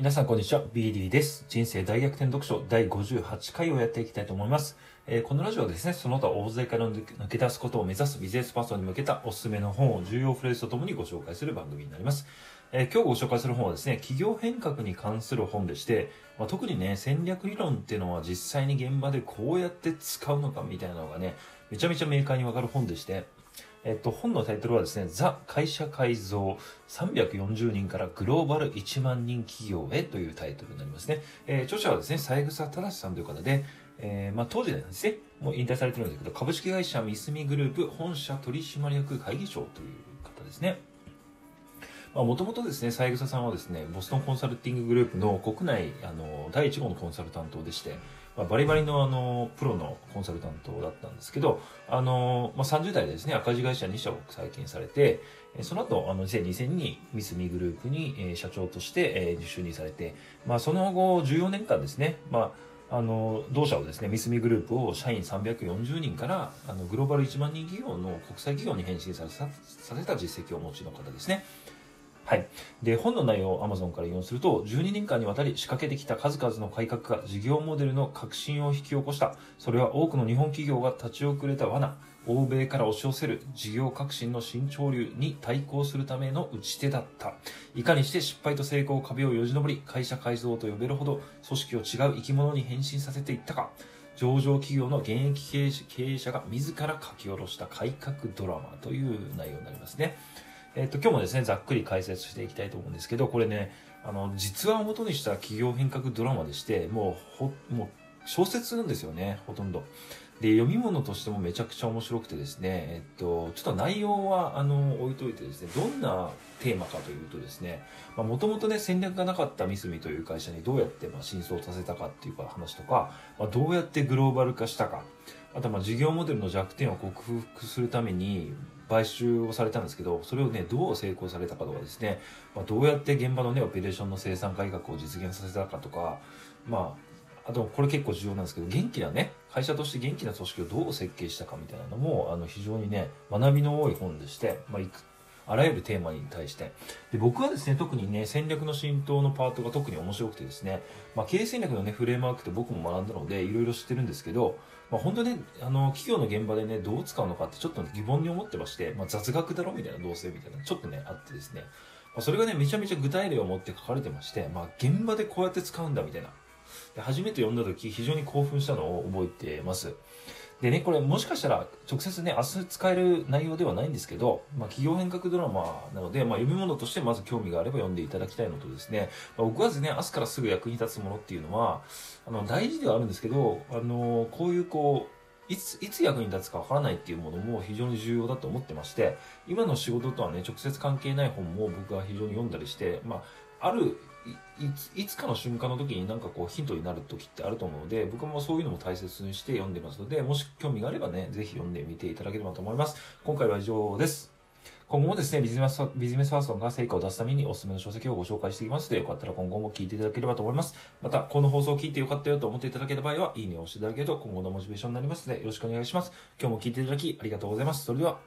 皆さんこんにちは、BD です。人生大逆転読書第58回をやっていきたいと思います。えー、このラジオはですね、その他大勢から抜け出すことを目指すビジネスパーソンに向けたおすすめの本を重要フレーズとともにご紹介する番組になります。えー、今日ご紹介する本はですね、企業変革に関する本でして、まあ、特にね、戦略理論っていうのは実際に現場でこうやって使うのかみたいなのがね、めちゃめちゃ明快にわかる本でして、えっと、本のタイトルはですね、ザ・会社改造340人からグローバル1万人企業へというタイトルになりますね。えー、著者はですね、三枝正さんという方で、えー、まあ、当時なんですね、もう引退されてるんですけど、株式会社ミスミグループ本社取締役会議長という方ですね。まあもともとですね、三枝さんはですね、ボストンコンサルティンググループの国内、あの、第1号のコンサルタントでして、まあ、バリバリのあの、プロのコンサルタントだったんですけど、あの、まあ、30代でですね、赤字会社2社を再建されて、その後、あの、2002年にミスミグループに、え、社長として、えー、就任されて、まあ、その後、14年間ですね、まあ、あの、同社をですね、ミスミグループを社員340人から、あの、グローバル1万人企業の国際企業に変身させさせた実績をお持ちの方ですね。はい。で、本の内容を Amazon から引用すると、12年間にわたり仕掛けてきた数々の改革が事業モデルの革新を引き起こした。それは多くの日本企業が立ち遅れた罠、欧米から押し寄せる事業革新の新潮流に対抗するための打ち手だった。いかにして失敗と成功壁をよじ登り、会社改造と呼べるほど組織を違う生き物に変身させていったか。上場企業の現役経営者が自ら書き下ろした改革ドラマという内容になりますね。えっ、と、今日もですね、ざっくり解説していきたいと思うんですけど、これね、あの、実話を元にした企業変革ドラマでして、もう、ほ、もう、小説なんですよね、ほとんど。で、読み物としてもめちゃくちゃ面白くてですね、えっと、ちょっと内容は、あの、置いといてですね、どんなテーマかというとですね、まあ、もともとね、戦略がなかったミスミという会社にどうやって、まあ、真相させたかっていうか話とか、まあ、どうやってグローバル化したか、あとまあ事業モデルの弱点を克服するために買収をされたんですけど、それをね、どう成功されたかとかですね、まあ、どうやって現場のね、オペレーションの生産改革を実現させたかとか、まあ、あとこれ結構重要なんですけど、元気なね、会社として元気な組織をどう設計したかみたいなのも、あの、非常にね、学びの多い本でして、まあ、いくあらゆるテーマに対して。で、僕はですね、特にね、戦略の浸透のパートが特に面白くてですね、まあ、経営戦略のね、フレームワークって僕も学んだので、いろいろ知ってるんですけど、まあ、本当ね、あの、企業の現場でね、どう使うのかってちょっと疑問に思ってまして、まあ、雑学だろ？みたいな、どうせ？みたいな、ちょっとね、あってですね、まあ、それがね、めちゃめちゃ具体例を持って書かれてまして、まあ、現場でこうやって使うんだみたいな。初めて読んだ時、非常に興奮したのを覚えてます。でね、これもしかしたら直接ね、明日使える内容ではないんですけど、まあ、企業変革ドラマなので、まあ、読み物としてまず興味があれば読んでいただきたいのとですね、まあ、僕はですね、明日からすぐ役に立つものっていうのは、あの、大事ではあるんですけど、あの、こういうこう、いつ、いつ役に立つかわからないっていうものも非常に重要だと思ってまして、今の仕事とはね、直接関係ない本も僕は非常に読んだりして、まあ、あるいつかの瞬間の時になんかこうヒントになる時ってあると思うので、僕もそういうのも大切にして読んでますので、もし興味があればね、ぜひ読んでみていただければと思います。今回は以上です。今後もですね、ビジネスビジネスパーソンが成果を出すためにおすすめの書籍をご紹介していきますので、よかったら今後も聞いていただければと思います。また、この放送を聞いてよかったよと思っていただけた場合は、いいねを押していただけると今後のモチベーションになりますので、よろしくお願いします。今日も聞いていただきありがとうございます。それでは、